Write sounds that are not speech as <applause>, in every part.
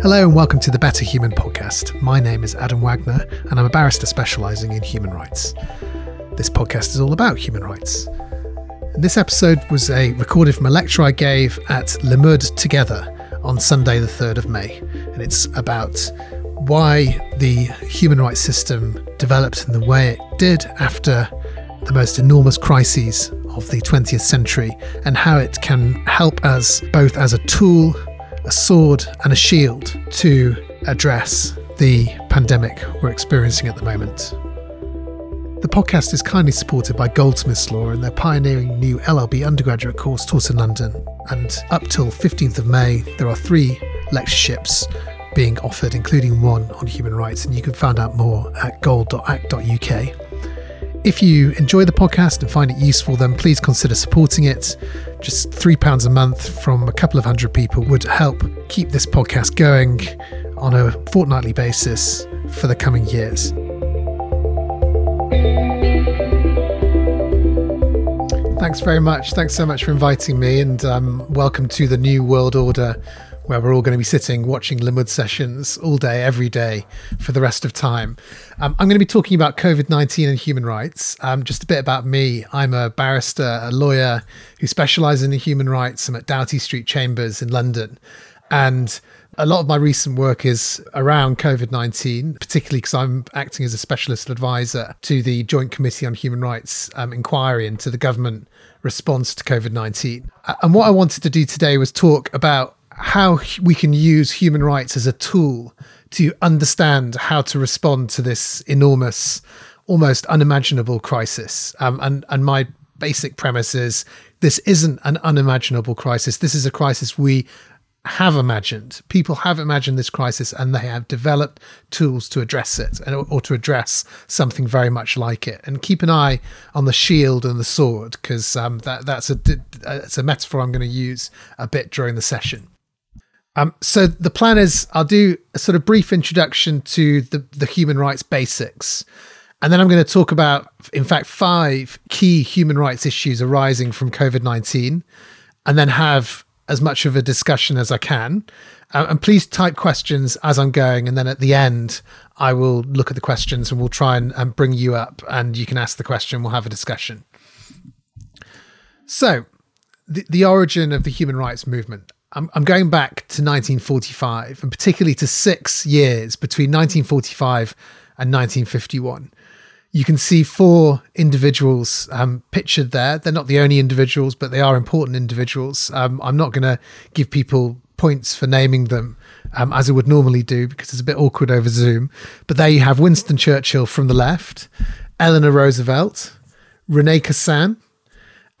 Hello and welcome to the Better Human podcast. My name is Adam Wagner and I'm a barrister specialising in human rights. This podcast is all about human rights. This episode was a recorded from a lecture I gave at Limmud Together on Sunday, the 3rd of May. And it's about why the human rights system developed in the way it did after the most enormous crises of the 20th century and how it can help us both as a tool a sword and a shield to address the pandemic we're experiencing at the moment. The podcast is kindly supported by Goldsmiths Law and their pioneering new LLB undergraduate course taught in London. And up till 15th of May, there are three lectureships being offered, including one on human rights. And you can find out more at gold.ac.uk. If you enjoy the podcast and find it useful, then please consider supporting it. Just £3 a month from a couple of hundred people would help keep this podcast going on a fortnightly basis for the coming years. Thanks very much. Thanks so much for inviting me, and um, welcome to the New World Order where we're all going to be sitting watching Limmud sessions all day, every day for the rest of time. Um, I'm going to be talking about COVID 19 and human rights. Um, just a bit about me I'm a barrister, a lawyer who specializes in human rights. I'm at Doughty Street Chambers in London. And a lot of my recent work is around COVID 19, particularly because I'm acting as a specialist advisor to the Joint Committee on Human Rights um, inquiry into the government response to COVID 19. And what I wanted to do today was talk about how we can use human rights as a tool to understand how to respond to this enormous, almost unimaginable crisis. Um, and and my basic premise is this isn't an unimaginable crisis. This is a crisis we have imagined. People have imagined this crisis and they have developed tools to address it and, or to address something very much like it. And keep an eye on the shield and the sword because um, that, that's a, it's a metaphor I'm going to use a bit during the session. Um, so the plan is I'll do a sort of brief introduction to the, the human rights basics. And then I'm going to talk about, in fact, five key human rights issues arising from COVID 19, and then have as much of a discussion as I can. Uh, and please type questions as I'm going. And then at the end, I will look at the questions and we'll try and, and bring you up and you can ask the question. We'll have a discussion. So, the, the origin of the human rights movement. I'm, I'm going back to 1945 and particularly to six years between 1945 and 1951. You can see four individuals um, pictured there. They're not the only individuals, but they are important individuals. Um, I'm not going to give people points for naming them um, as I would normally do because it's a bit awkward over Zoom. But there you have Winston Churchill from the left, Eleanor Roosevelt, Rene Cassin,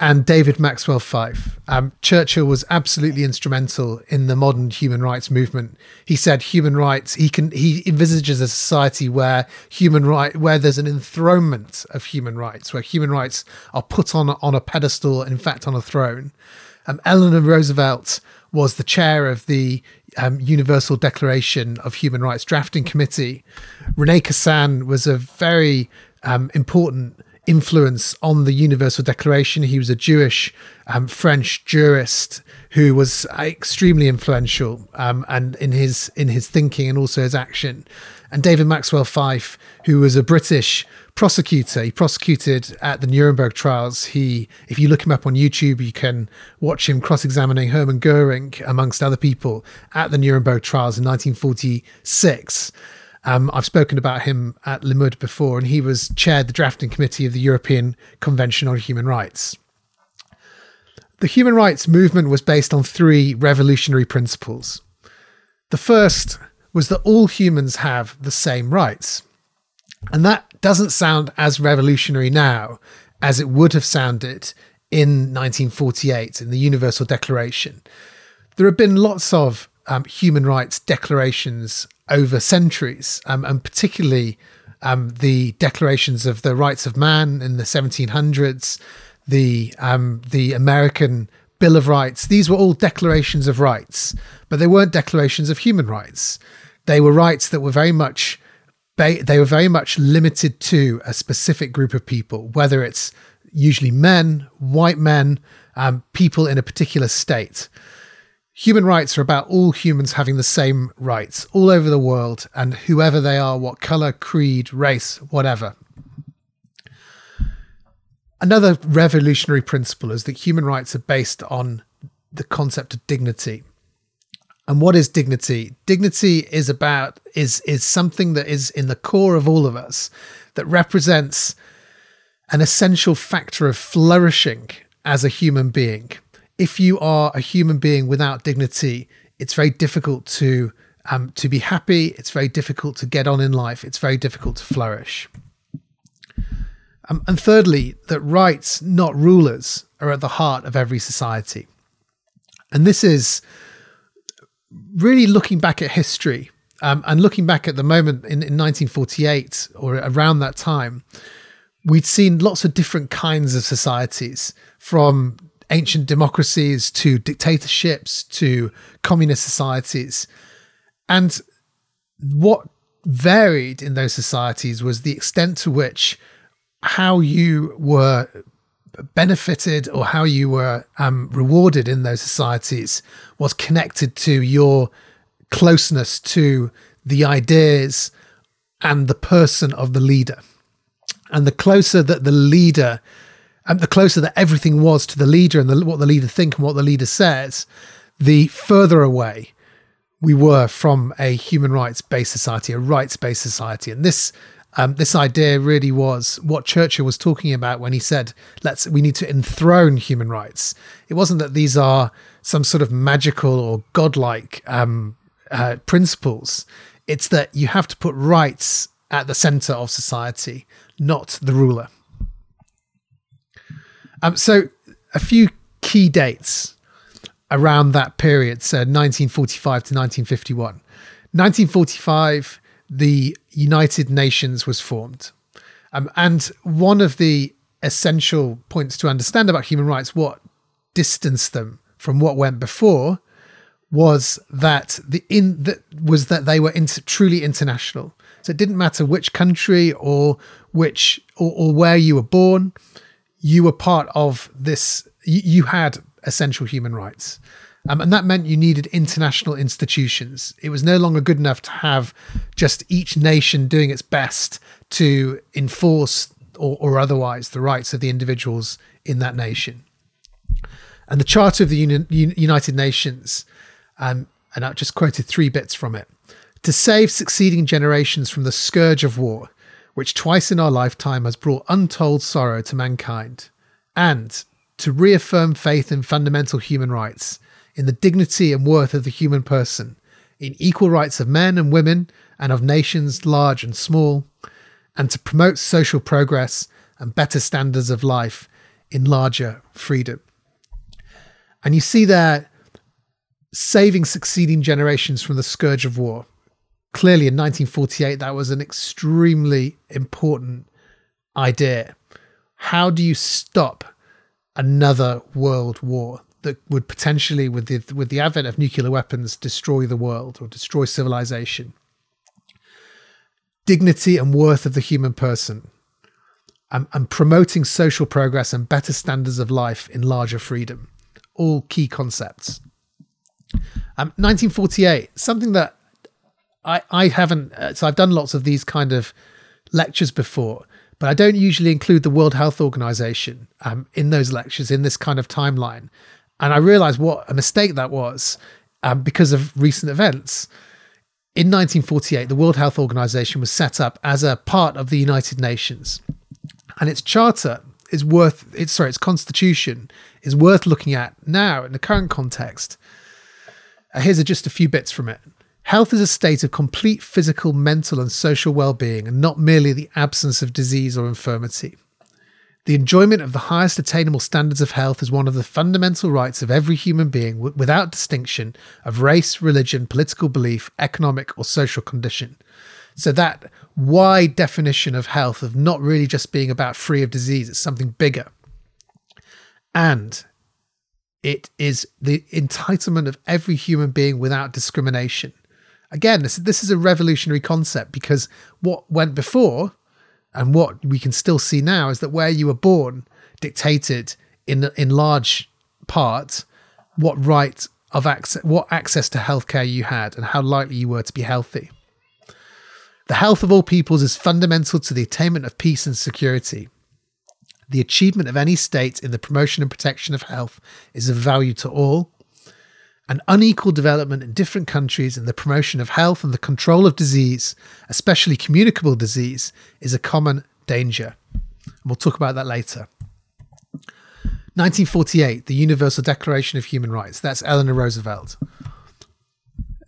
and David Maxwell Fyfe. Um, Churchill was absolutely instrumental in the modern human rights movement. He said human rights. He can he envisages a society where human right where there's an enthronement of human rights, where human rights are put on on a pedestal, in fact, on a throne. Um, Eleanor Roosevelt was the chair of the um, Universal Declaration of Human Rights drafting committee. Rene Cassin was a very um, important influence on the Universal Declaration. He was a Jewish um, French jurist who was extremely influential um, and in his in his thinking and also his action. And David Maxwell Fyfe, who was a British prosecutor, he prosecuted at the Nuremberg trials. He, if you look him up on YouTube, you can watch him cross-examining Hermann Goering, amongst other people, at the Nuremberg trials in 1946. Um, I've spoken about him at Limmud before, and he was chaired the drafting committee of the European Convention on Human Rights. The human rights movement was based on three revolutionary principles. The first was that all humans have the same rights. And that doesn't sound as revolutionary now as it would have sounded in 1948 in the Universal Declaration. There have been lots of um, human rights declarations over centuries, um, and particularly um, the declarations of the rights of man in the 1700s, the um, the American Bill of Rights. These were all declarations of rights, but they weren't declarations of human rights. They were rights that were very much they were very much limited to a specific group of people, whether it's usually men, white men, um, people in a particular state human rights are about all humans having the same rights all over the world and whoever they are, what color, creed, race, whatever. Another revolutionary principle is that human rights are based on the concept of dignity. And what is dignity? Dignity is about is is something that is in the core of all of us that represents an essential factor of flourishing as a human being if you are a human being without dignity, it's very difficult to um, to be happy. It's very difficult to get on in life. It's very difficult to flourish. Um, and thirdly, that rights, not rulers, are at the heart of every society. And this is really looking back at history um, and looking back at the moment in, in 1948 or around that time, we'd seen lots of different kinds of societies from ancient democracies to dictatorships to communist societies. And what varied in those societies was the extent to which how you were benefited or how you were um, rewarded in those societies was connected to your closeness to the ideas and the person of the leader. And the closer that the leader and the closer that everything was to the leader and the, what the leader think and what the leader says, the further away we were from a human rights based society, a rights based society. And this um, this idea really was what Churchill was talking about when he said, "Let's we need to enthrone human rights." It wasn't that these are some sort of magical or godlike um, uh, principles. It's that you have to put rights at the center of society, not the ruler. Um, so a few key dates around that period, so 1945 to 1951. 1945, the United Nations was formed. Um, and one of the essential points to understand about human rights, what distanced them from what went before, was that the in that was that they were inter, truly international. So it didn't matter which country or which or, or where you were born you were part of this, you, you had essential human rights. Um, and that meant you needed international institutions. It was no longer good enough to have just each nation doing its best to enforce or, or otherwise the rights of the individuals in that nation. And the Charter of the Uni- United Nations, um, and I've just quoted three bits from it to save succeeding generations from the scourge of war, which twice in our lifetime has brought untold sorrow to mankind, and to reaffirm faith in fundamental human rights, in the dignity and worth of the human person, in equal rights of men and women and of nations large and small, and to promote social progress and better standards of life in larger freedom. And you see there saving succeeding generations from the scourge of war clearly in 1948 that was an extremely important idea. How do you stop another world war that would potentially with the with the advent of nuclear weapons destroy the world or destroy civilization? Dignity and worth of the human person and, and promoting social progress and better standards of life in larger freedom. All key concepts. Um, 1948 something that I, I haven't, uh, so I've done lots of these kind of lectures before, but I don't usually include the World Health Organization um, in those lectures in this kind of timeline. And I realized what a mistake that was um, because of recent events. In 1948, the World Health Organization was set up as a part of the United Nations, and its charter is worth its sorry, its constitution is worth looking at now in the current context. Uh, here's a, just a few bits from it. Health is a state of complete physical, mental, and social well being, and not merely the absence of disease or infirmity. The enjoyment of the highest attainable standards of health is one of the fundamental rights of every human being without distinction of race, religion, political belief, economic, or social condition. So, that wide definition of health, of not really just being about free of disease, it's something bigger. And it is the entitlement of every human being without discrimination again, this this is a revolutionary concept because what went before and what we can still see now is that where you were born dictated in in large part what right of access, what access to healthcare you had and how likely you were to be healthy. The health of all peoples is fundamental to the attainment of peace and security. The achievement of any state in the promotion and protection of health is of value to all. An unequal development in different countries in the promotion of health and the control of disease, especially communicable disease, is a common danger. And we'll talk about that later. 1948, the Universal Declaration of Human Rights. That's Eleanor Roosevelt.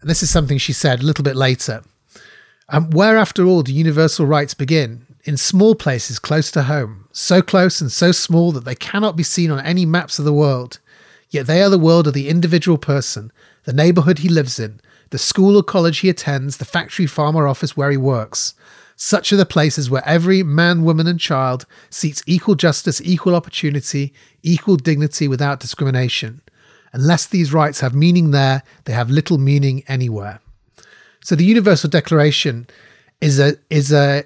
And this is something she said a little bit later. Um, where, after all, do universal rights begin? In small places close to home, so close and so small that they cannot be seen on any maps of the world. Yet they are the world of the individual person, the neighborhood he lives in, the school or college he attends, the factory, farm, or office where he works. Such are the places where every man, woman, and child seeks equal justice, equal opportunity, equal dignity without discrimination. Unless these rights have meaning there, they have little meaning anywhere. So the Universal Declaration is a is a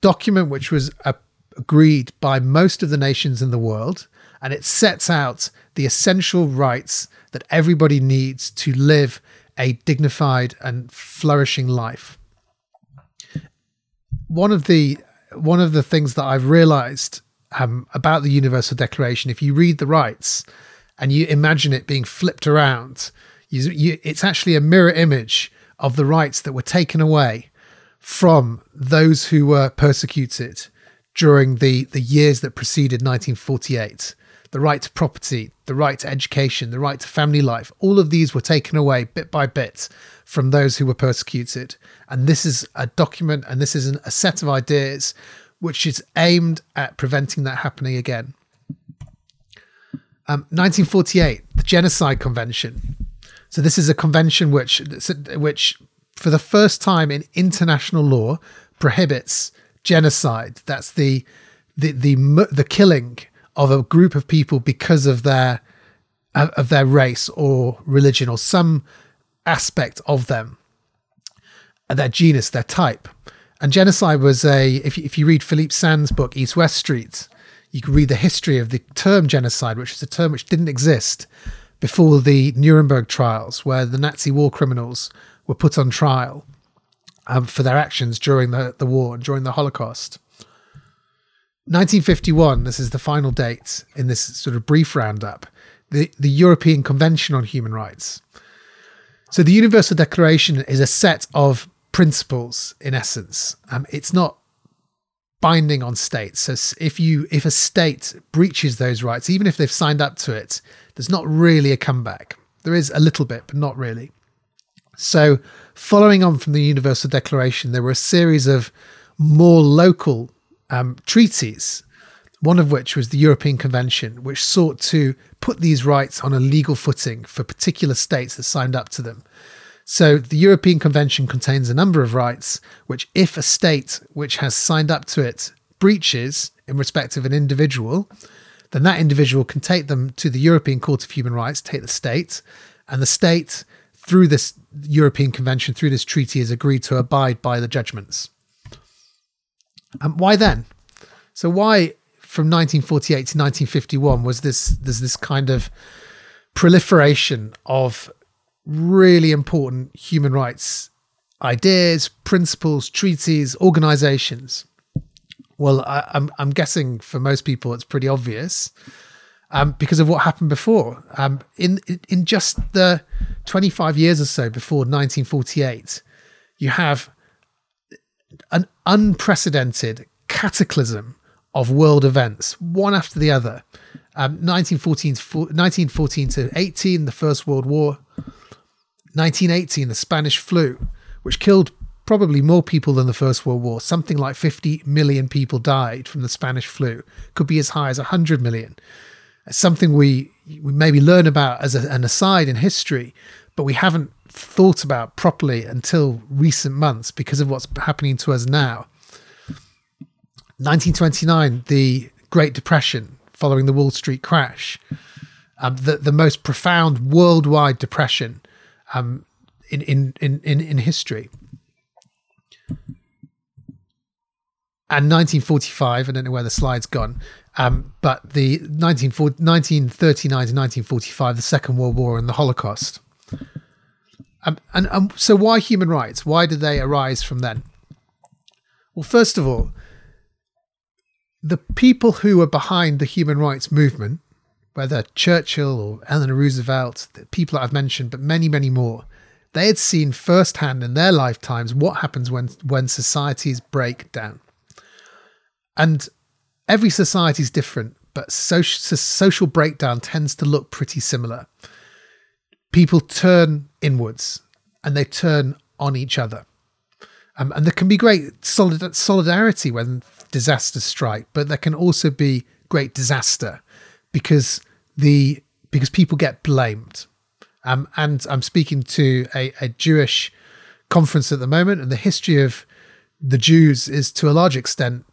document which was a, agreed by most of the nations in the world, and it sets out the essential rights that everybody needs to live a dignified and flourishing life one of the one of the things that I've realized um, about the Universal Declaration, if you read the rights and you imagine it being flipped around, you, you, it's actually a mirror image of the rights that were taken away from those who were persecuted during the, the years that preceded 1948. The right to property, the right to education, the right to family life, all of these were taken away bit by bit from those who were persecuted. And this is a document and this is an, a set of ideas which is aimed at preventing that happening again. Um, 1948, the Genocide Convention. So this is a convention which, which, for the first time in international law, prohibits genocide. That's the the the the killing of a group of people because of their of their race or religion or some aspect of them, their genus, their type. And genocide was a, if you, if you read Philippe Sands' book, East West Street, you can read the history of the term genocide, which is a term which didn't exist before the Nuremberg trials, where the Nazi war criminals were put on trial um, for their actions during the, the war and during the Holocaust. 1951, this is the final date in this sort of brief roundup, the, the European Convention on Human Rights so the Universal Declaration is a set of principles in essence. Um, it's not binding on states. So if you if a state breaches those rights, even if they've signed up to it, there's not really a comeback. There is a little bit, but not really. So following on from the Universal Declaration, there were a series of more local um, treaties one of which was the European Convention, which sought to put these rights on a legal footing for particular states that signed up to them. So the European Convention contains a number of rights which, if a state which has signed up to it breaches in respect of an individual, then that individual can take them to the European Court of Human Rights, take the state, and the state, through this European Convention, through this treaty, has agreed to abide by the judgments. And why then? So why from 1948 to 1951 was this there's this kind of proliferation of really important human rights ideas, principles, treaties, organizations. Well, I, am I'm, I'm guessing for most people it's pretty obvious um, because of what happened before. Um, in in just the 25 years or so before 1948, you have an unprecedented cataclysm of world events, one after the other. Um, 1914, to, 1914 to 18, the First World War. 1918, the Spanish flu, which killed probably more people than the First World War. Something like 50 million people died from the Spanish flu. Could be as high as 100 million. something we we maybe learn about as a, an aside in history, but we haven't thought about properly until recent months because of what's happening to us now. 1929, the Great Depression following the Wall Street crash, um, the the most profound worldwide depression um, in, in in in history. And 1945, I don't know where the slide's gone. Um, but the 1939 to 1945, the Second World War and the Holocaust. Um, and um, so, why human rights? Why did they arise from then? Well, first of all, the people who were behind the human rights movement, whether Churchill or Eleanor Roosevelt, the people that I've mentioned, but many, many more, they had seen firsthand in their lifetimes what happens when when societies break down. And every society is different, but social, social breakdown tends to look pretty similar. People turn inwards and they turn on each other. Um, and there can be great solid, solidarity when disasters strike, but there can also be great disaster because the because people get blamed. Um, and I'm speaking to a, a Jewish conference at the moment, and the history of the Jews is to a large extent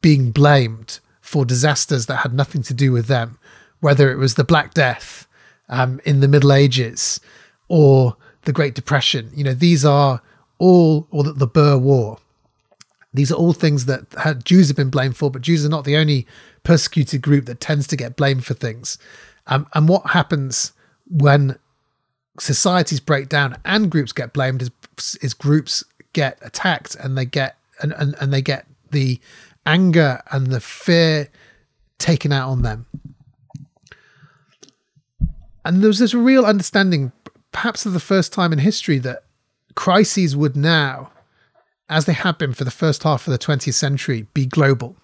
being blamed for disasters that had nothing to do with them, whether it was the Black Death um, in the Middle Ages or the Great Depression. You know, these are all, or the, the Boer War. These are all things that had, Jews have been blamed for, but Jews are not the only persecuted group that tends to get blamed for things. Um, and what happens when societies break down and groups get blamed is, is groups get attacked and they get and, and, and they get the anger and the fear taken out on them. And there was this real understanding, perhaps for the first time in history, that crises would now, as they had been for the first half of the 20th century, be global.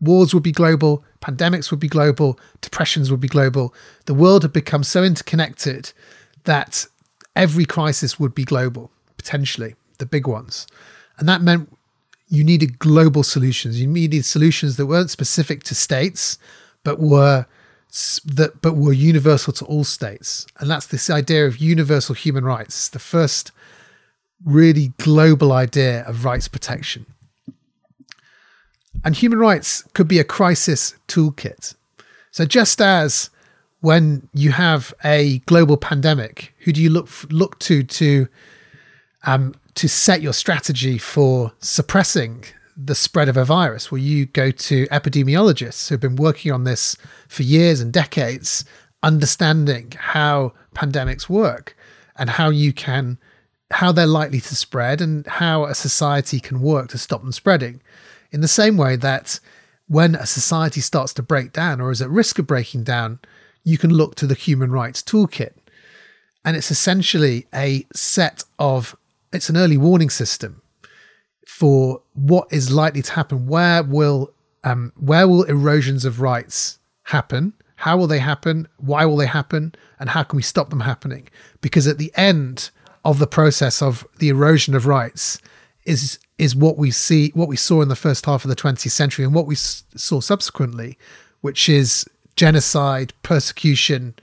Wars would be global, pandemics would be global, depressions would be global. The world had become so interconnected that every crisis would be global, potentially, the big ones. And that meant you needed global solutions. You needed solutions that weren't specific to states, but were that but were universal to all states. And that's this idea of universal human rights, it's the first really global idea of rights protection. And human rights could be a crisis toolkit. So just as when you have a global pandemic, who do you look look to to um, to set your strategy for suppressing the spread of a virus? Will you go to epidemiologists who've been working on this for years and decades, understanding how pandemics work and how you can how they're likely to spread and how a society can work to stop them spreading. In the same way that when a society starts to break down or is at risk of breaking down, you can look to the human rights toolkit. And it's essentially a set of it's an early warning system for what is likely to happen. Where will um, where will erosions of rights happen? How will they happen? Why will they happen? And how can we stop them happening? Because at the end of the process of the erosion of rights is is what we see, what we saw in the first half of the 20th century, and what we s- saw subsequently, which is genocide, persecution,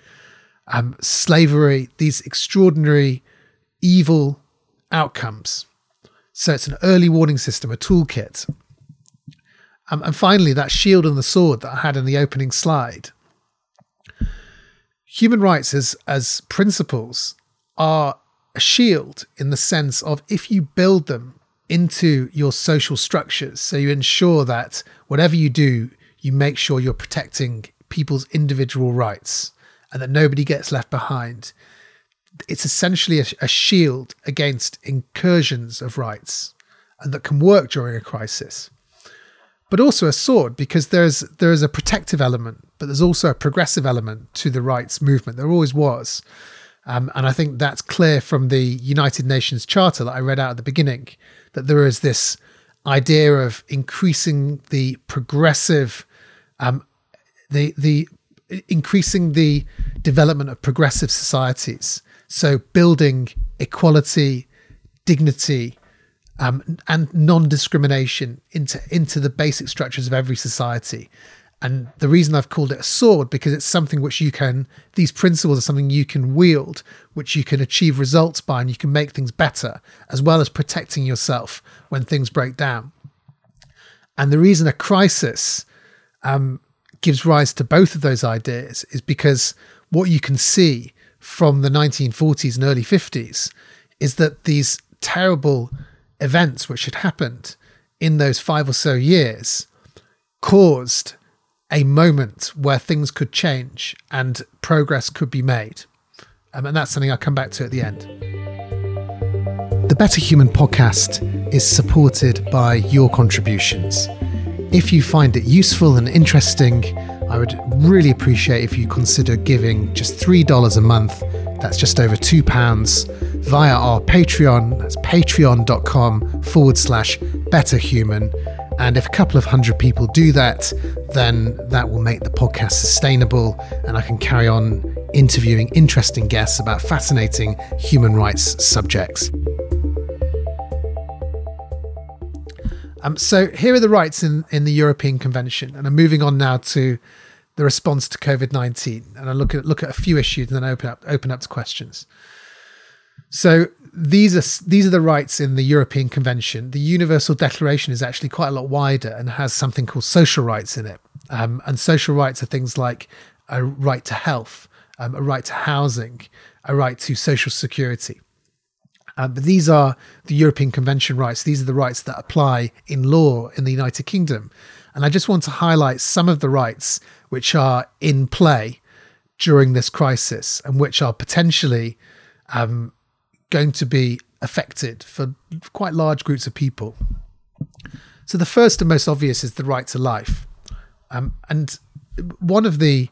um, slavery, these extraordinary evil outcomes. So it's an early warning system, a toolkit. Um, and finally, that shield and the sword that I had in the opening slide. Human rights as, as principles are a shield in the sense of if you build them into your social structures, so you ensure that whatever you do, you make sure you're protecting people's individual rights and that nobody gets left behind it's essentially a, a shield against incursions of rights and that can work during a crisis but also a sword because there's there is a protective element, but there's also a progressive element to the rights movement. There always was, um, and I think that's clear from the United Nations Charter that I read out at the beginning. That there is this idea of increasing the progressive, um, the the increasing the development of progressive societies so building equality, dignity, um, and non-discrimination into into the basic structures of every society. And the reason I've called it a sword because it's something which you can these principles are something you can wield, which you can achieve results by, and you can make things better, as well as protecting yourself when things break down. And the reason a crisis um, gives rise to both of those ideas is because what you can see from the 1940s and early 50s is that these terrible events which had happened in those five or so years caused a moment where things could change and progress could be made. Um, and that's something I'll come back to at the end. The Better Human podcast is supported by your contributions. If you find it useful and interesting, I would really appreciate if you consider giving just $3 a month. That's just over £2 via our Patreon. That's patreon.com forward slash betterhuman. And if a couple of hundred people do that, then that will make the podcast sustainable and I can carry on interviewing interesting guests about fascinating human rights subjects. Um, so here are the rights in, in the European Convention, and I'm moving on now to the response to COVID nineteen, and I look at look at a few issues and then open up open up to questions. So these are these are the rights in the European Convention. The Universal Declaration is actually quite a lot wider and has something called social rights in it. Um, and social rights are things like a right to health, um, a right to housing, a right to social security. Uh, but these are the European Convention rights. These are the rights that apply in law in the United Kingdom. And I just want to highlight some of the rights which are in play during this crisis and which are potentially um, going to be affected for quite large groups of people. So the first and most obvious is the right to life. Um, and one of the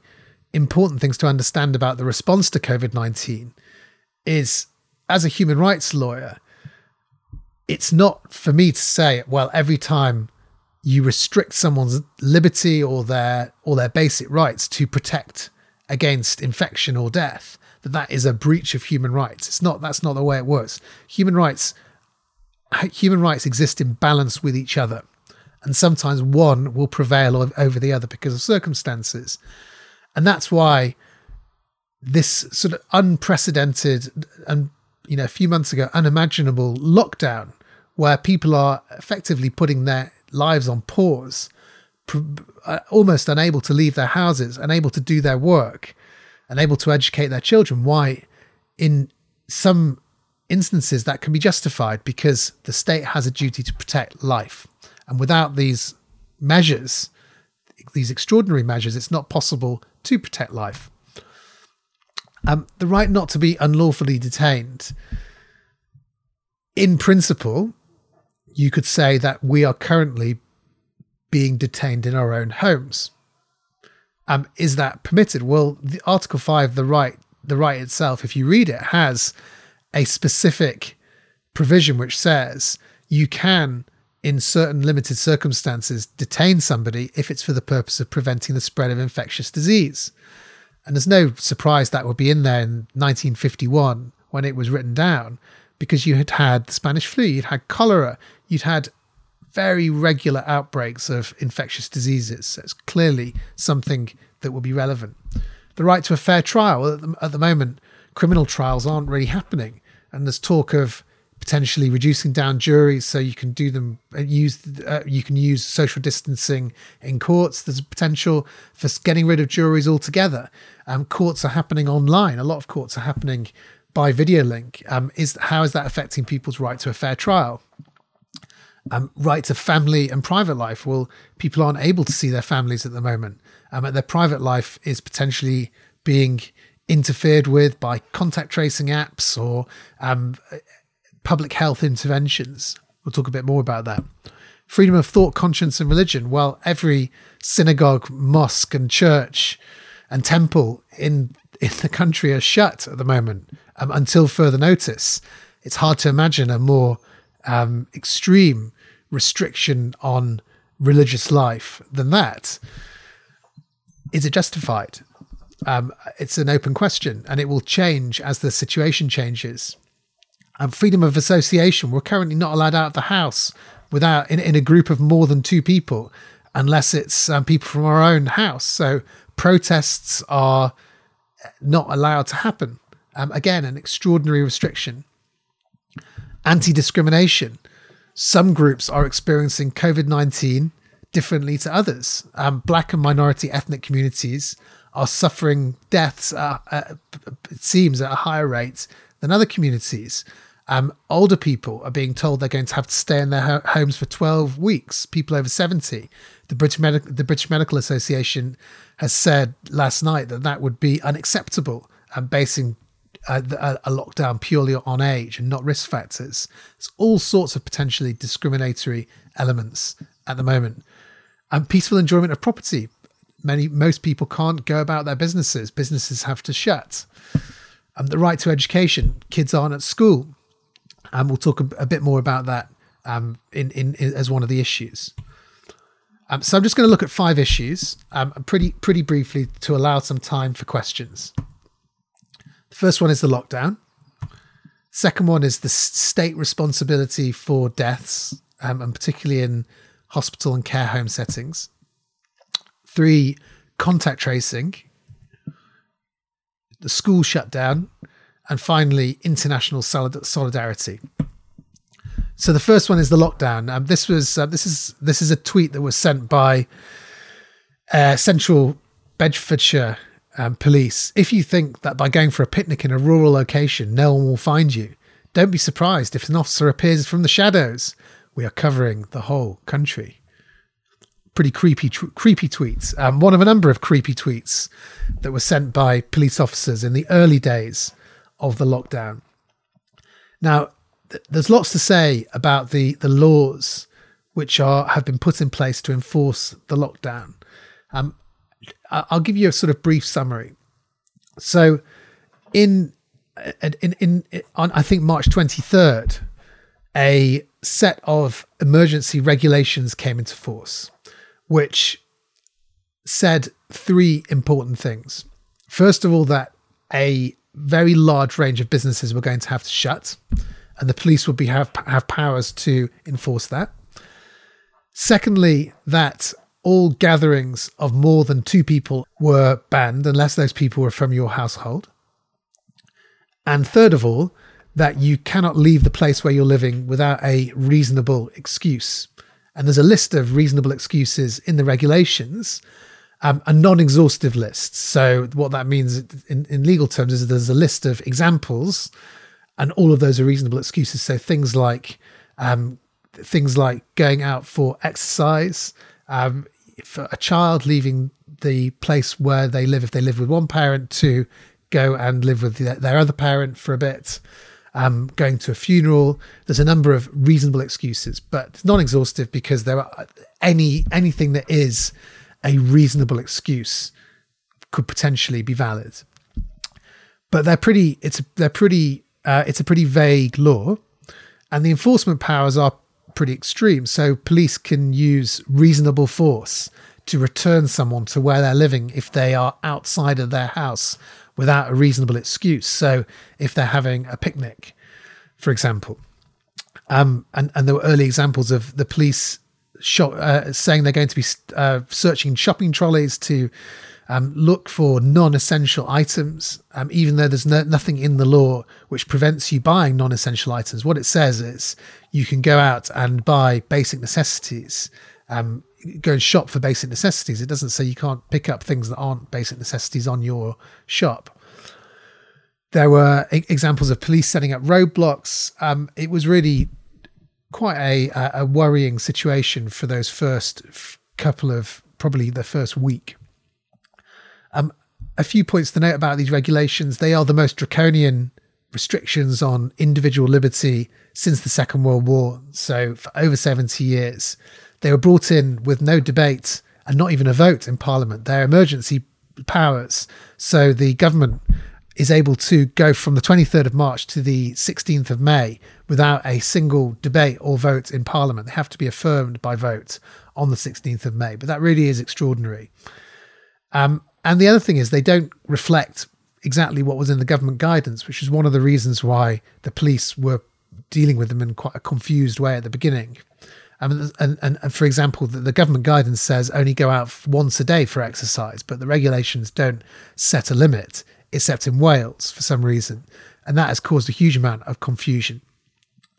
important things to understand about the response to COVID 19 is as a human rights lawyer, it's not for me to say, well, every time you restrict someone's liberty or their or their basic rights to protect against infection or death, that that is a breach of human rights. It's not. That's not the way it works. Human rights, human rights exist in balance with each other, and sometimes one will prevail over the other because of circumstances, and that's why this sort of unprecedented and you know, a few months ago, unimaginable lockdown where people are effectively putting their lives on pause, uh, almost unable to leave their houses, unable to do their work, unable to educate their children. Why, in some instances, that can be justified because the state has a duty to protect life. And without these measures, these extraordinary measures, it's not possible to protect life. Um, the right not to be unlawfully detained. In principle, you could say that we are currently being detained in our own homes. Um, is that permitted? Well, the Article Five, the right, the right itself, if you read it, has a specific provision which says you can, in certain limited circumstances, detain somebody if it's for the purpose of preventing the spread of infectious disease. And there's no surprise that would be in there in 1951 when it was written down, because you had had the Spanish flu, you'd had cholera, you'd had very regular outbreaks of infectious diseases. So it's clearly something that will be relevant. The right to a fair trial. At the, at the moment, criminal trials aren't really happening. And there's talk of potentially reducing down juries so you can do them uh, use uh, you can use social distancing in courts. There's a potential for getting rid of juries altogether. Um, courts are happening online. A lot of courts are happening by video link. Um, is how is that affecting people's right to a fair trial? Um, right to family and private life. Well people aren't able to see their families at the moment. Um, and their private life is potentially being interfered with by contact tracing apps or um, public health interventions. We'll talk a bit more about that. Freedom of thought, conscience, and religion. Well, every synagogue, mosque, and church and temple in in the country are shut at the moment um, until further notice. It's hard to imagine a more um, extreme restriction on religious life than that. Is it justified? Um, it's an open question, and it will change as the situation changes and freedom of association. We're currently not allowed out of the house without in, in a group of more than two people, unless it's um, people from our own house. So protests are not allowed to happen. Um, again, an extraordinary restriction. Anti discrimination. Some groups are experiencing COVID 19 differently to others. Um, black and minority ethnic communities are suffering deaths, uh, uh, it seems, at a higher rate than other communities. Um, older people are being told they're going to have to stay in their ho- homes for 12 weeks. People over 70. The British, Medi- the British Medical Association has said last night that that would be unacceptable and basing uh, a, uh, a, lockdown purely on age and not risk factors. There's all sorts of potentially discriminatory elements at the moment. And peaceful enjoyment of property. Many most people can't go about their businesses. Businesses have to shut. And the right to education. Kids aren't at school. And we'll talk a, a bit more about that um, in, in, in, as one of the issues. Um, so I'm just going to look at five issues, um, pretty pretty briefly to allow some time for questions. The first one is the lockdown. Second one is the state responsibility for deaths, um, and particularly in hospital and care home settings. Three, contact tracing. The school shutdown. And finally, international solid- solidarity. So the first one is the lockdown. Um, this was uh, this is this is a tweet that was sent by uh, Central Bedfordshire um, police. If you think that by going for a picnic in a rural location, no one will find you, don't be surprised if an officer appears from the shadows. We are covering the whole country. Pretty creepy, tr- creepy tweets. Um, one of a number of creepy tweets that were sent by police officers in the early days of the lockdown. Now, th- there's lots to say about the the laws which are have been put in place to enforce the lockdown. Um, I'll give you a sort of brief summary. So, in in in, in on I think March 23rd, a set of emergency regulations came into force, which said three important things. First of all, that a very large range of businesses were going to have to shut, and the police would be have have powers to enforce that. Secondly, that all gatherings of more than two people were banned unless those people were from your household. And third of all, that you cannot leave the place where you're living without a reasonable excuse. And there's a list of reasonable excuses in the regulations, um, a non exhaustive list. So, what that means in, in legal terms is there's a list of examples, and all of those are reasonable excuses. So, things like um, things like going out for exercise, um, for a child leaving the place where they live, if they live with one parent, to go and live with their other parent for a bit, um, going to a funeral. There's a number of reasonable excuses, but it's not exhaustive because there are any anything that is a reasonable excuse could potentially be valid. But they're pretty. It's they're pretty. Uh, it's a pretty vague law, and the enforcement powers are pretty extreme. So police can use reasonable force to return someone to where they're living if they are outside of their house without a reasonable excuse. So if they're having a picnic, for example, um, and and there were early examples of the police shop, uh, saying they're going to be uh, searching shopping trolleys to um, look for non-essential items, um, even though there's no, nothing in the law which prevents you buying non-essential items. What it says is you can go out and buy basic necessities, um, go and shop for basic necessities. It doesn't say you can't pick up things that aren't basic necessities on your shop. There were examples of police setting up roadblocks. Um, it was really quite a, a worrying situation for those first couple of probably the first week um, a few points to note about these regulations. They are the most draconian restrictions on individual liberty since the Second World War. So, for over 70 years, they were brought in with no debate and not even a vote in Parliament. They're emergency powers. So, the government is able to go from the 23rd of March to the 16th of May without a single debate or vote in Parliament. They have to be affirmed by vote on the 16th of May. But that really is extraordinary. Um, and the other thing is they don't reflect exactly what was in the government guidance, which is one of the reasons why the police were dealing with them in quite a confused way at the beginning. Um, and, and, and, for example, the, the, government guidance says only go out once a day for exercise, but the regulations don't set a limit, except in Wales for some reason. And that has caused a huge amount of confusion.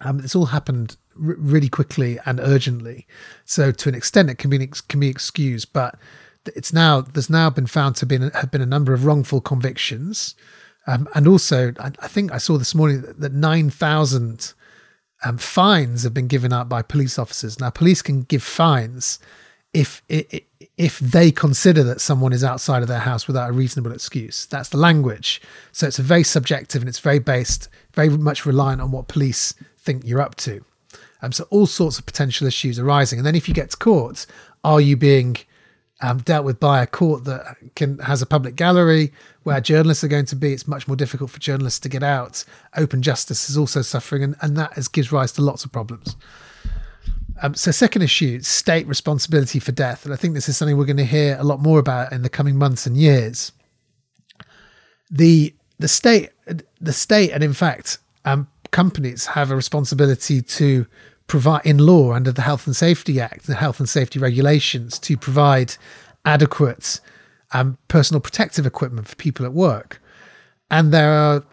Um, it's all happened r- really quickly and urgently. So, to an extent, it can be, can be excused, but it's now there's now been found to been have been a number of wrongful convictions Um, and also, I, I, think I saw this morning that, that 9,000 um, fines have been given out by police officers. Now, police can give fines if if they consider that someone is outside of their house without a reasonable excuse. That's the language. So it's very subjective and it's very based, very much reliant on what police think you're up to. Um, so all sorts of potential issues arising. And then if you get to court, are you being um, dealt with by a court that can has a public gallery where journalists are going to be? It's much more difficult for journalists to get out. Open justice is also suffering, and, and that is, gives rise to lots of problems. Um, so, second issue, state responsibility for death, and I think this is something we're going to hear a lot more about in the coming months and years. The the state, the state, and in fact, um, companies have a responsibility to provide in law under the Health and Safety Act, the health and safety regulations, to provide adequate um, personal protective equipment for people at work. And there are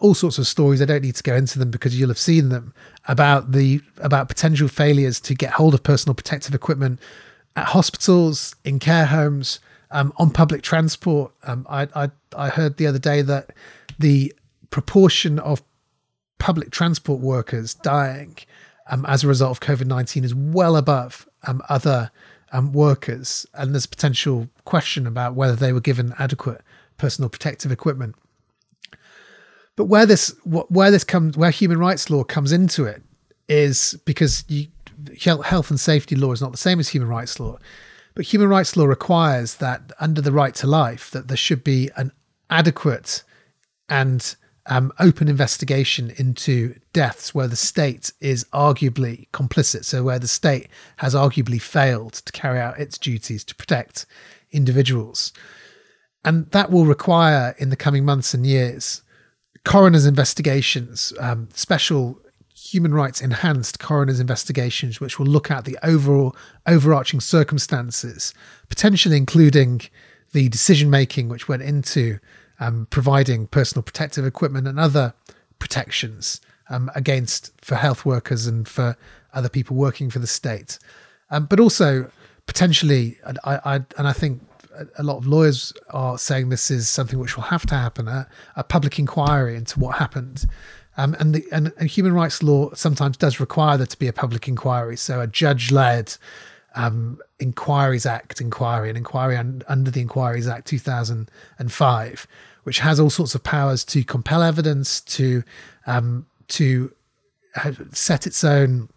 all sorts of stories. I don't need to go into them because you'll have seen them about the about potential failures to get hold of personal protective equipment at hospitals, in care homes, um, on public transport. Um, I, I I heard the other day that the proportion of public transport workers dying um, as a result of COVID nineteen is well above um, other um, workers, and there's potential question about whether they were given adequate personal protective equipment. But where this where this comes where human rights law comes into it is because you, health and safety law is not the same as human rights law, but human rights law requires that under the right to life that there should be an adequate and um, open investigation into deaths where the state is arguably complicit. So, where the state has arguably failed to carry out its duties to protect individuals. And that will require, in the coming months and years, coroner's investigations, um, special human rights enhanced coroner's investigations, which will look at the overall overarching circumstances, potentially including the decision making which went into um, providing personal protective equipment and other protections um, against for health workers and for other people working for the state, um, but also potentially, I, I, and I think a lot of lawyers are saying this is something which will have to happen a, a public inquiry into what happened. Um, and, the, and, and, human rights law sometimes does require there to be a public inquiry. So a judge led um, Inquiries Act inquiry, an inquiry un, under the Inquiries Act 2005, which has all sorts of powers to compel evidence, to um, to set its own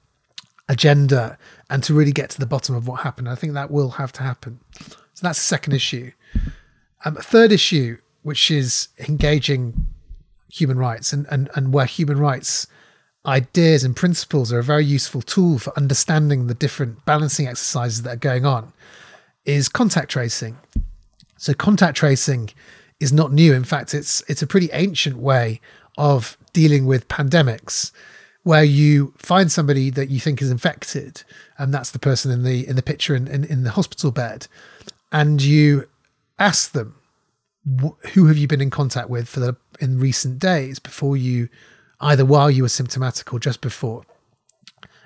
agenda, and to really get to the bottom of what happened. I think that will have to happen. So that's the second issue. Um, third issue, which is engaging human rights and, and, and where human rights ideas and principles are a very useful tool for understanding the different balancing exercises that are going on, is contact tracing. So contact tracing is not new. In fact, it's it's a pretty ancient way of dealing with pandemics where you find somebody that you think is infected, and that's the person in the in the picture in, in, in the hospital bed, and you ask them who have you been in contact with for the in recent days before you either while you were symptomatic or just before?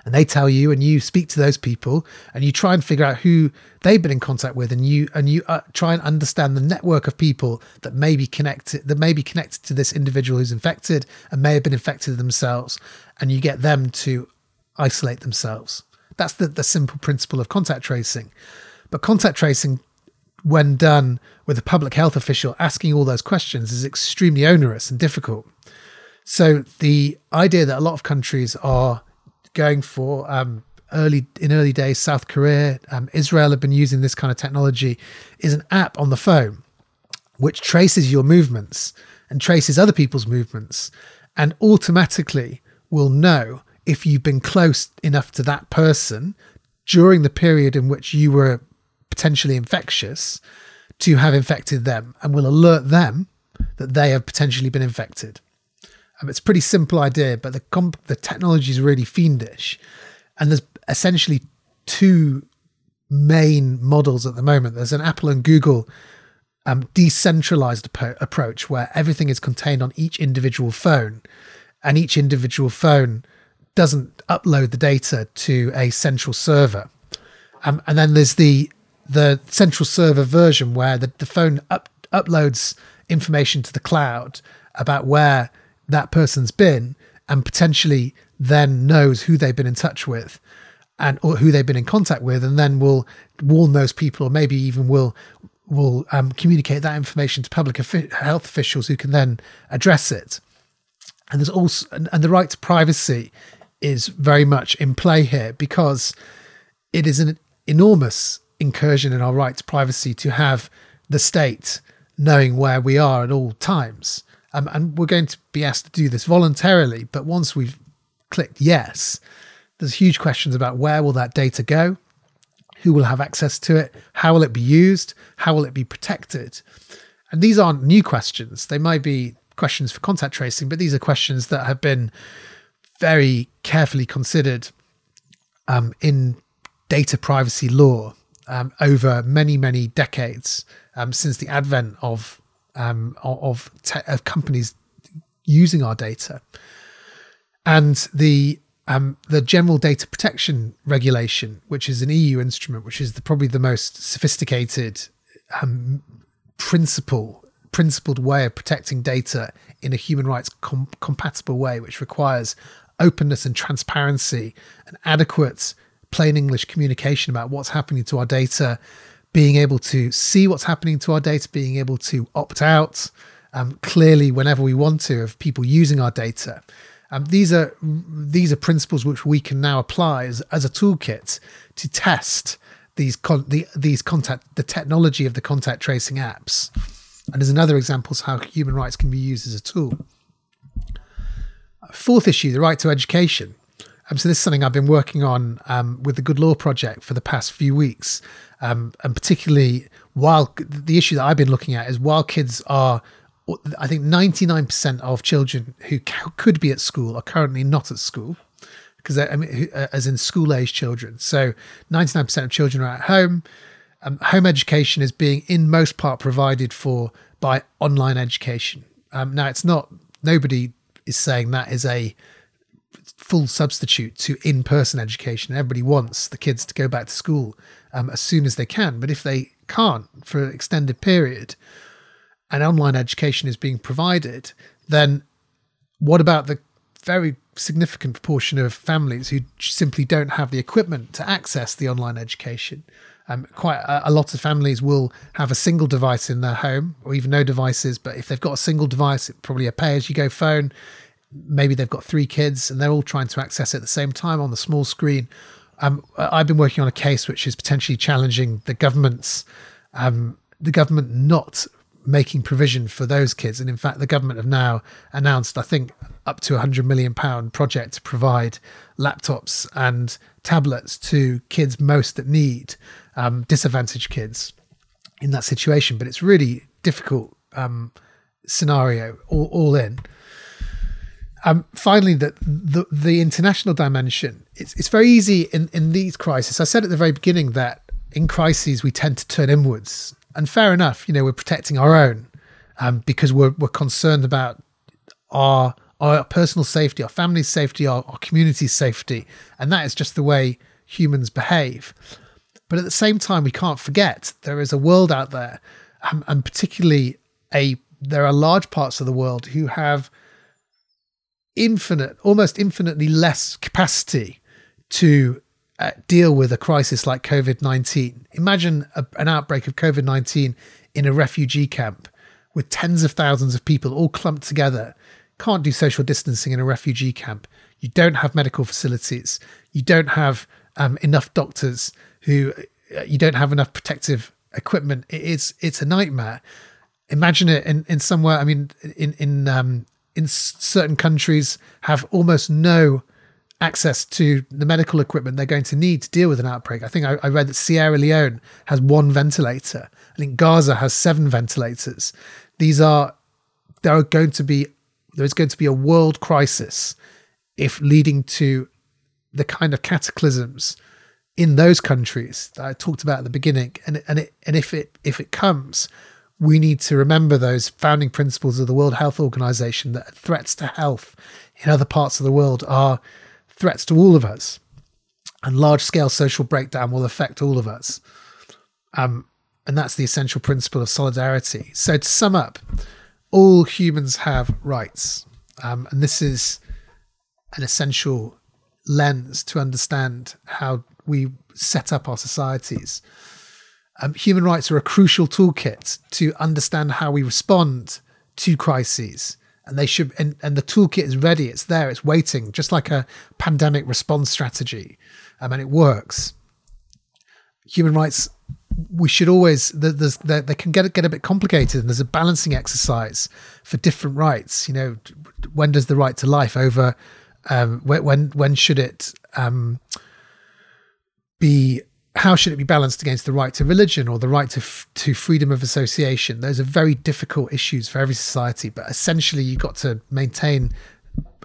And they tell you and you speak to those people and you try and figure out who they've been in contact with and you and you uh, try and understand the network of people that may be connected that may be connected to this individual who's infected and may have been infected themselves and you get them to isolate themselves. That's the, the simple principle of contact tracing. But contact tracing when done with a public health official asking all those questions is extremely onerous and difficult. So the idea that a lot of countries are going for um, early in early days, South Korea, um, Israel have been using this kind of technology, is an app on the phone which traces your movements and traces other people's movements, and automatically will know if you've been close enough to that person during the period in which you were potentially infectious to have infected them and will alert them that they have potentially been infected. Um, it's a pretty simple idea, but the comp- the technology is really fiendish, and there's essentially two main models at the moment. There's an Apple and Google um, decentralized ap- approach where everything is contained on each individual phone, and each individual phone doesn't upload the data to a central server. Um, and then there's the the central server version where the, the phone up, uploads information to the cloud about where that person's been and potentially then knows who they've been in touch with and or who they've been in contact with and then will warn those people or maybe even will will um, communicate that information to public health officials who can then address it. And there's also and, and the right to privacy is very much in play here because it is an enormous incursion in our right to privacy to have the state knowing where we are at all times um, and we're going to be asked to do this voluntarily. But once we've clicked yes, there's huge questions about where will that data go? Who will have access to it? How will it be used? How will it be protected? And these aren't new questions. They might be questions for contact tracing, but these are questions that have been very carefully considered um, in data privacy law um, over many, many decades um, since the advent of um, of, te- of companies using our data. And the um, the General Data Protection Regulation, which is an EU instrument, which is the, probably the most sophisticated um, principle principled way of protecting data in a human rights com- compatible way, which requires openness and transparency and adequate plain English communication about what's happening to our data being able to see what's happening to our data, being able to opt out um, clearly whenever we want to of people using our data. Um, these are these are principles which we can now apply as, as a toolkit to test these con- the, these contact the technology of the contact tracing apps. And there's another example of how human rights can be used as a tool. Fourth issue: the right to education. Um, so this is something I've been working on um, with the Good Law Project for the past few weeks, um, and particularly while the issue that I've been looking at is while kids are, I think ninety nine percent of children who could be at school are currently not at school, because I mean, uh, as in school age children. So ninety nine percent of children are at home. Um, home education is being in most part provided for by online education. Um, now it's not nobody is saying that is a full substitute to in-person education. Everybody wants the kids to go back to school um, as soon as they can, but if they can't for an extended period, and online education is being provided, then what about the very significant proportion of families who simply don't have the equipment to access the online education? Um, quite a, a, lot of families will have a single device in their home or even no devices but if they've got a single device it probably a pay-as-you-go phone maybe they've got three kids and they're all trying to access it at the same time on the small screen. Um, I've been working on a case which is potentially challenging the government's um, the government not making provision for those kids, and in fact, the government have now announced, I think, up to a hundred million pound project to provide laptops and tablets to kids most at need, um, disadvantaged kids in that situation. But it's really difficult um, scenario all, all in. Um, finally, the, the, the international dimension. It's it's very easy in in these crises. I said at the very beginning that in crises we tend to turn inwards, and fair enough. You know, we're protecting our own um, because we're we're concerned about our our personal safety, our family's safety, our, our community's safety, and that is just the way humans behave. But at the same time, we can't forget there is a world out there, um, and particularly a there are large parts of the world who have infinite, almost infinitely less capacity to uh, deal with a crisis like COVID 19. Imagine a, an outbreak of COVID 19 in a refugee camp with tens of thousands of people all clumped together. Can't do social distancing in a refugee camp. You don't have medical facilities. You don't have um, enough doctors who, uh, you don't have enough protective equipment. It's, it's a nightmare. Imagine it in, in somewhere, I mean, in, in um, in certain countries have almost no access to the medical equipment they're going to need to deal with an outbreak. I think I, I, read that Sierra Leone has one ventilator. I think Gaza has seven ventilators. These are there are going to be there is going to be a world crisis if leading to the kind of cataclysms in those countries that I talked about at the beginning. And and it and if it if it comes, we need to remember those founding principles of the World Health Organization that threats to health in other parts of the world are threats to all of us. And large scale social breakdown will affect all of us. Um, and that's the essential principle of solidarity. So, to sum up, all humans have rights. Um, and this is an essential lens to understand how we set up our societies. Um, human rights are a crucial toolkit to understand how we respond to crises. And they should, and, and the toolkit is ready. It's there. It's waiting, just like a pandemic response strategy, um, and it works. Human rights we should always there's they, they can get get a bit complicated and there's a balancing exercise for different rights you know when does the right to life over um, when when should it um, be how should it be balanced against the right to religion or the right to f- to freedom of association? Those are very difficult issues for every society but essentially you've got to maintain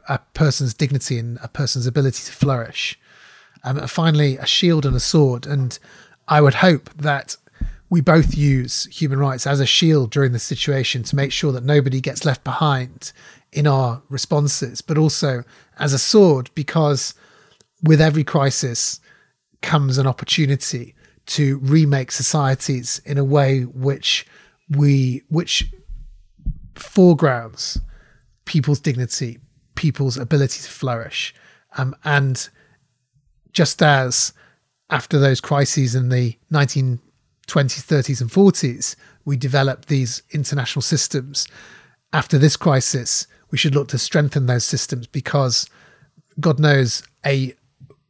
a person's dignity and a person's ability to flourish. Um, and finally a shield and a sword. And I would hope that we both use human rights as a shield during the situation to make sure that nobody gets left behind in our responses, but also as a sword because with every crisis comes an opportunity to remake societies in a way which we which foregrounds people's dignity, people's ability to flourish, um, and just as after those crises in the 1920s, 30s, and 40s, we developed these international systems. After this crisis, we should look to strengthen those systems because God knows a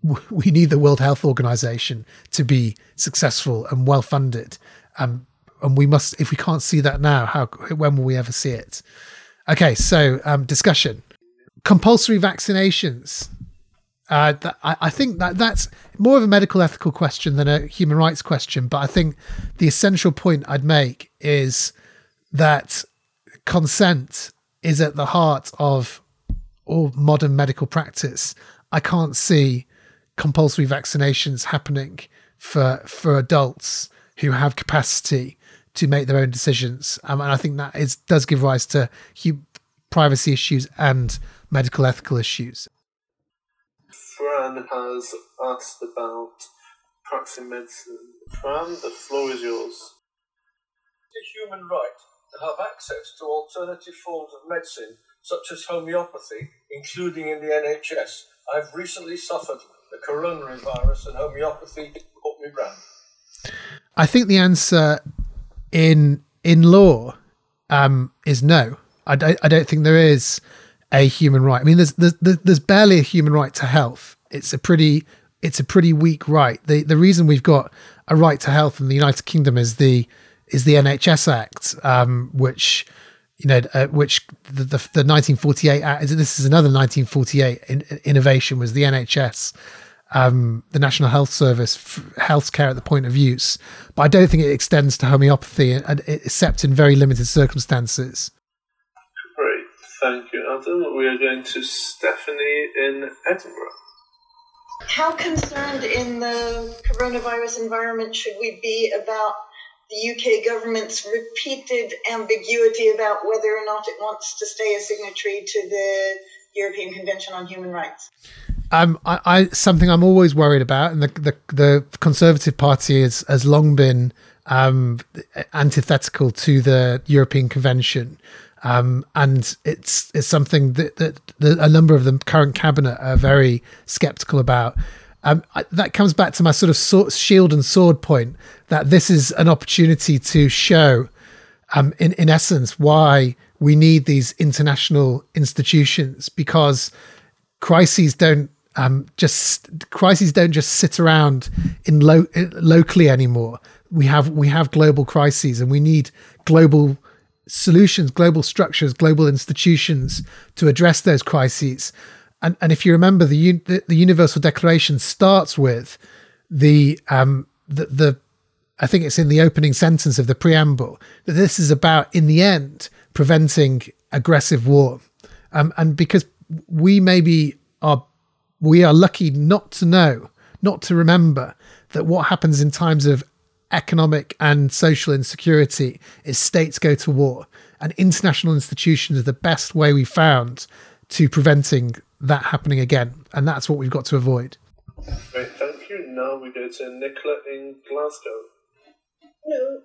<laughs> we need the World Health Organization to be successful and well funded. Um, and we must, if we can't see that now, how when will we ever see it? Okay, so um, discussion: compulsory vaccinations. Uh, I, I, think that that's more of a medical ethical question than a human rights question. But I think the essential point I'd make is that consent is at the heart of all modern medical practice. I can't see compulsory vaccinations happening for for adults who have capacity to make their own decisions. Um, and I think that is does give rise to privacy issues and medical ethical issues. Fran has asked about practicing medicine. Fran, the floor is yours. It's a human right to have access to alternative forms of medicine, such as homeopathy, including in the NHS. I've recently suffered the coronavirus, and homeopathy put me round. I think the answer in in law um, is no. I don't, I don't think there is a human right. I mean, there's, there's there's barely a human right to health. It's a pretty it's a pretty weak right. The the reason we've got a right to health in the United Kingdom is the is the NHS Act, um, which you know, uh, which the, the, the 1948 Act. This is another 1948 in, innovation was the NHS, um, the National Health Service, healthcare at the point of use. But I don't think it extends to homeopathy, and, and except in very limited circumstances. Great, thank you, Adam. We are going to Stephanie in Edinburgh. How concerned in the coronavirus environment should we be about the UK government's repeated ambiguity about whether or not it wants to stay a signatory to the European Convention on Human Rights? Um, I, I something I'm always worried about, and the the, the Conservative Party has has long been um, antithetical to the European Convention. Um, and it's it's something that, that, a number of the current cabinet are very skeptical about. Um, I, that comes back to my sort of sword, shield and sword point that this is an opportunity to show, um, in in essence, why we need these international institutions because crises don't um, just crises don't just sit around in lo- locally anymore. We have we have global crises, and we need global solutions, global structures, global institutions to address those crises. And, and if you remember, the, the, the Universal Declaration starts with the, um, the, the, I think it's in the opening sentence of the preamble, that this is about, in the end, preventing aggressive war. Um, and because we maybe are, we are lucky not to know, not to remember that what happens in times of economic and social insecurity is states go to war. And international institutions are the best way we found to preventing that happening again. And that's what we've got to avoid. Great, thank you. Now we go to Nicola in Glasgow. Hello.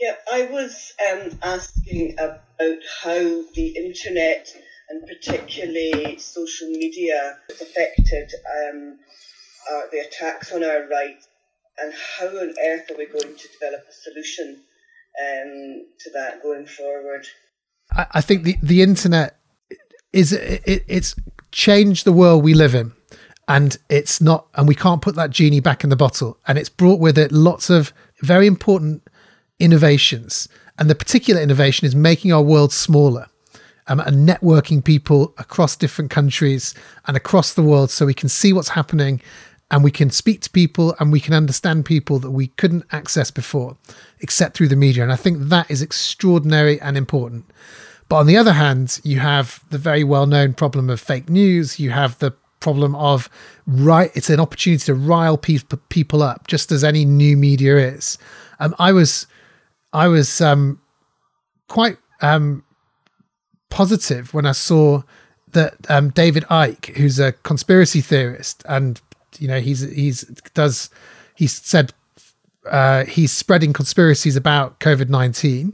Yeah, I was um, asking about how the internet and particularly social media affected um, uh, the attacks on our rights and how on earth are we going to develop a solution um, to that going forward? I, I think the, the internet is it, it's changed the world we live in and it's not and we can't put that genie back in the bottle and it's brought with it lots of very important innovations and the particular innovation is making our world smaller um, and networking people across different countries and across the world so we can see what's happening and we can speak to people and we can understand people that we couldn't access before except through the media. And i think that is extraordinary and important. But on the other hand you have the very well known problem of fake news. You have the problem of right it's an opportunity to rile pe- people up just as any new media is. Um, i was i was um, quite um, positive when i saw that um, david icke who's a conspiracy theorist and you know he's he's does he's said uh, he's spreading conspiracies about covid-19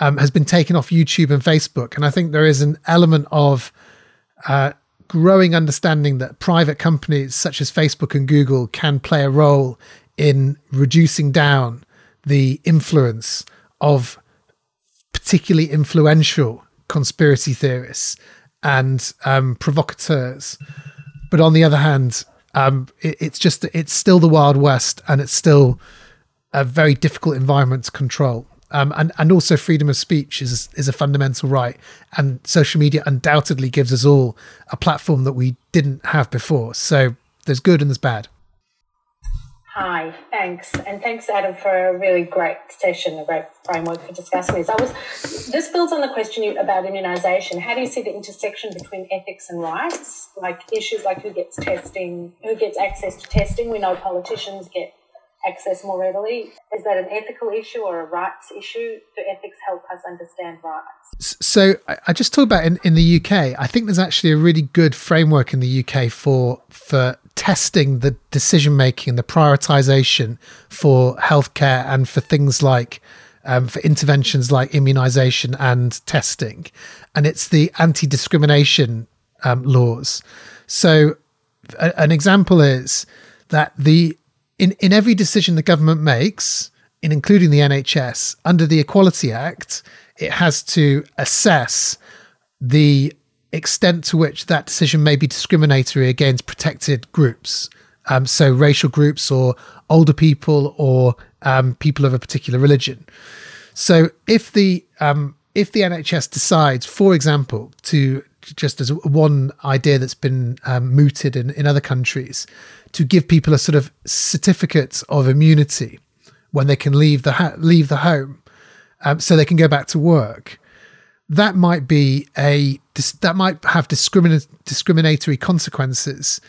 um, has been taken off youtube and facebook. And i think there is an element of uh, growing understanding that private companies such as Facebook and Google can play a role in reducing down the influence of particularly influential conspiracy theorists and um, provocateurs. But on the other hand, um, it, it's just it's still the Wild West, and it's still a very difficult environment to control. Um, and and also freedom of speech is is a fundamental right, and social media undoubtedly gives us all a platform that we didn't have before. So there's good and there's bad. Hi, thanks, and thanks, Adam, for a really great session, a great framework for discussing this. I was this builds on the question about immunisation. How do you see the intersection between ethics and rights, like issues like who gets testing, who gets access to testing? We know politicians get access more readily. Is that an ethical issue or a rights issue? Do ethics help us understand rights? So I just talked about in, in the UK. I think there's actually a really good framework in the UK for for testing the decision making, the prioritization for healthcare and for things like um, for interventions like immunization and testing, and it's the anti discrimination um, laws. So a, an example is that the in, in every decision the government makes, in including the NHS, under the Equality Act, it has to assess the extent to which that decision may be discriminatory against protected groups. Um, so, racial groups or older people or um, people of a particular religion. So, if the um, if the NHS decides, for example, to just as one idea that's been um, mooted in, in other countries, to give people a sort of certificate of immunity when they can leave the ha- leave the home, um, so they can go back to work. That might be a that might have discrimin- discriminatory consequences,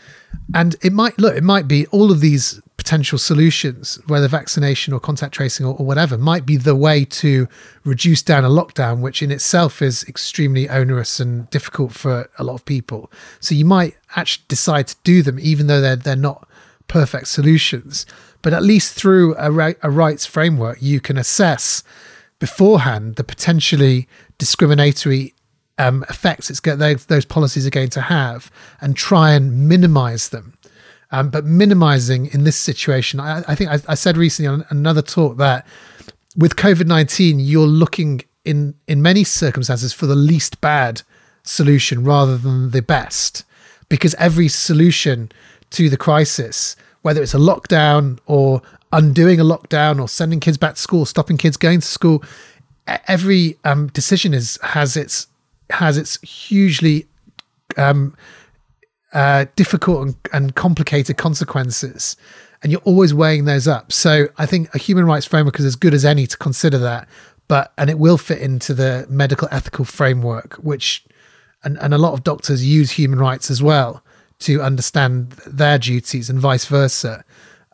and it might look it might be all of these potential solutions, whether vaccination or contact tracing or, or, whatever, might be the way to reduce down a lockdown, which in itself is extremely onerous and difficult for a lot of people. So you might actually decide to do them, even though they're they're not perfect solutions. But at least through a, a rights framework, you can assess beforehand the potentially discriminatory um, effects it's those, those policies are going to have, and try and minimize them. Um, but minimizing in this situation, I, I think I, I, said recently on another talk that with COVID nineteen, you're looking in in many circumstances for the least bad solution rather than the best, because every solution to the crisis, whether it's a lockdown or undoing a lockdown or sending kids back to school, stopping kids going to school, every um, decision is has its has its hugely um, uh, difficult and, and complicated consequences. And you're always weighing those up. So I think a human rights framework is as good as any to consider that. But and it will fit into the medical ethical framework, which and, and a lot of doctors use human rights as well to understand their duties and vice versa.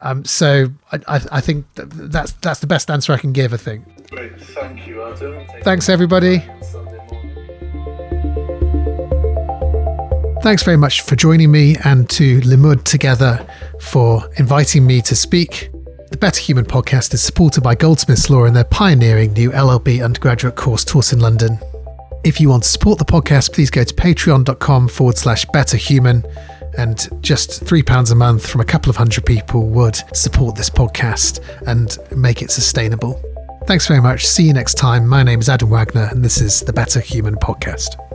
Um, so I, I, think that's that's the best answer I can give. I think. Great, thank you, Adam. Thanks, everybody. Thanks very much for joining me and to Limmud together for inviting me to speak. The Better Human podcast is supported by Goldsmiths Law and their pioneering new LLB undergraduate course taught in London. If you want to support the podcast, please go to patreon.com forward slash betterhuman. And just £3 a month from a couple of hundred people would support this podcast and make it sustainable. Thanks very much. See you next time. My name is Adam Wagner, and this is the Better Human Podcast.